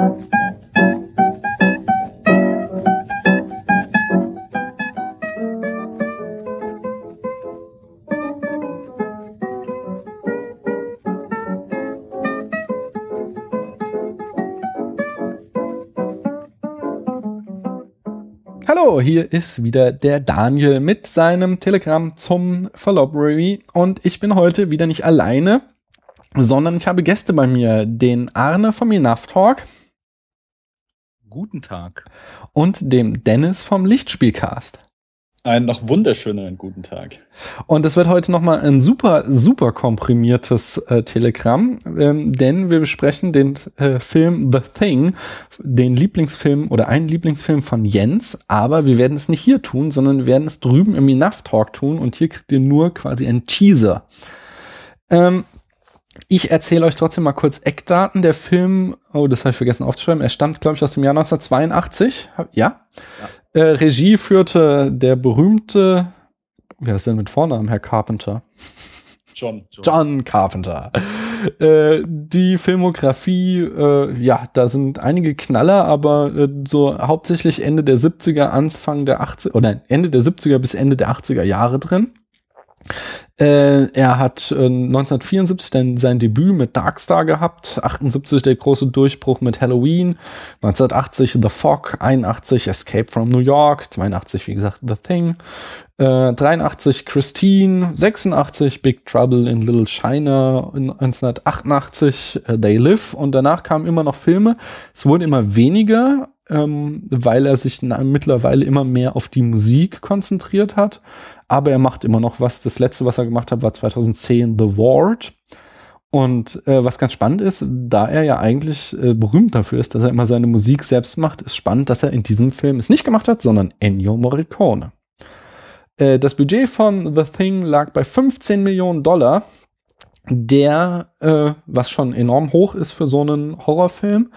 Hallo, hier ist wieder der Daniel mit seinem Telegramm zum Verlobbery und ich bin heute wieder nicht alleine, sondern ich habe Gäste bei mir, den Arne vom Enough Talk. Guten Tag. Und dem Dennis vom Lichtspielcast. Einen noch wunderschönen guten Tag. Und es wird heute nochmal ein super, super komprimiertes äh, Telegramm, ähm, denn wir besprechen den äh, Film The Thing, den Lieblingsfilm oder einen Lieblingsfilm von Jens, aber wir werden es nicht hier tun, sondern wir werden es drüben im Enough Talk tun und hier kriegt ihr nur quasi einen Teaser. Ähm, ich erzähle euch trotzdem mal kurz Eckdaten. Der Film, oh, das habe ich vergessen aufzuschreiben, er stammt, glaube ich, aus dem Jahr 1982. Ja? ja. Äh, Regie führte der berühmte, wer ist denn mit Vornamen, Herr Carpenter? John. John Carpenter. äh, die Filmografie, äh, ja, da sind einige Knaller, aber äh, so hauptsächlich Ende der 70er, Anfang der 80er, oder Ende der 70er bis Ende der 80er Jahre drin. Äh, er hat äh, 1974 dann sein Debüt mit Darkstar gehabt, 78 der große Durchbruch mit Halloween, 1980 The Fog, 81 Escape from New York, 82 wie gesagt The Thing, äh, 83 Christine, 86 Big Trouble in Little China, 1988 uh, They Live und danach kamen immer noch Filme. Es wurden immer weniger, ähm, weil er sich mittlerweile immer mehr auf die Musik konzentriert hat. Aber er macht immer noch was. Das letzte, was er gemacht hat, war 2010 The Ward. Und äh, was ganz spannend ist, da er ja eigentlich äh, berühmt dafür ist, dass er immer seine Musik selbst macht, ist spannend, dass er in diesem Film es nicht gemacht hat, sondern Ennio Morricone. Äh, das Budget von The Thing lag bei 15 Millionen Dollar der, äh, was schon enorm hoch ist für so einen Horrorfilm.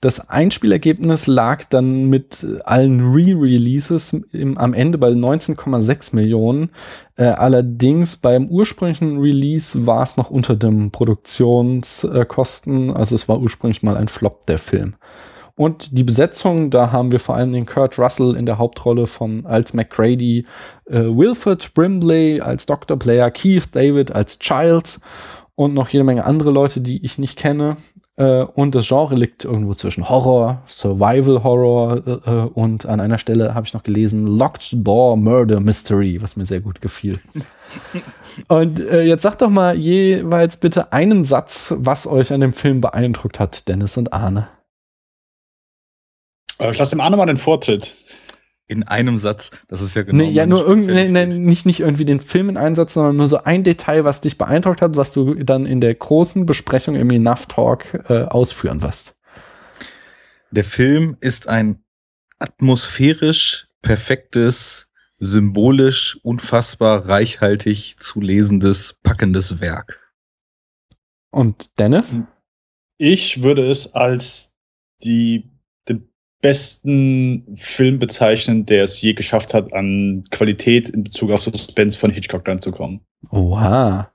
Das Einspielergebnis lag dann mit allen Re-Releases am Ende bei 19,6 Millionen. Äh, allerdings beim ursprünglichen Release war es noch unter dem Produktionskosten. also es war ursprünglich mal ein Flop der Film. Und die Besetzung, da haben wir vor allem den Kurt Russell in der Hauptrolle von als McCready, äh, Wilford Brimley als Dr. Player, Keith David als Childs und noch jede Menge andere Leute, die ich nicht kenne. Äh, und das Genre liegt irgendwo zwischen Horror, Survival Horror äh, äh, und an einer Stelle habe ich noch gelesen Locked Door Murder Mystery, was mir sehr gut gefiel. und äh, jetzt sagt doch mal jeweils bitte einen Satz, was euch an dem Film beeindruckt hat, Dennis und Arne. Äh, ich lasse dem Arne mal den Vortritt. In einem Satz, das ist ja genau. Nee, ja, nur irgendwie, nee, nee, nicht, nicht irgendwie den Film in einem Satz, sondern nur so ein Detail, was dich beeindruckt hat, was du dann in der großen Besprechung im Enough Talk äh, ausführen wirst. Der Film ist ein atmosphärisch perfektes, symbolisch unfassbar reichhaltig zu lesendes, packendes Werk. Und Dennis? Ich würde es als die besten Film bezeichnen, der es je geschafft hat, an Qualität in Bezug auf Suspense von Hitchcock dann zu kommen. Oha.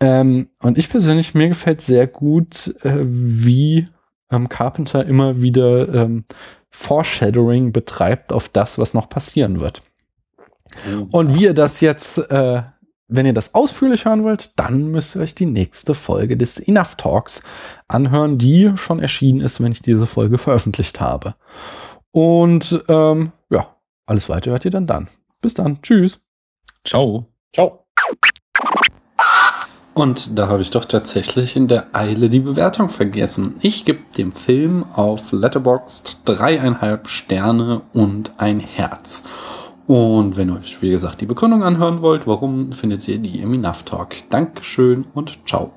Ähm, und ich persönlich, mir gefällt sehr gut, äh, wie ähm, Carpenter immer wieder ähm, Foreshadowing betreibt auf das, was noch passieren wird. Oh, und wie er das jetzt äh, wenn ihr das ausführlich hören wollt, dann müsst ihr euch die nächste Folge des Enough Talks anhören, die schon erschienen ist, wenn ich diese Folge veröffentlicht habe. Und ähm, ja, alles weitere hört ihr dann dann. Bis dann. Tschüss. Ciao. Ciao. Und da habe ich doch tatsächlich in der Eile die Bewertung vergessen. Ich gebe dem Film auf Letterboxd dreieinhalb Sterne und ein Herz. Und wenn ihr euch, wie gesagt, die Begründung anhören wollt, warum, findet ihr die im Enough Talk. Dankeschön und ciao.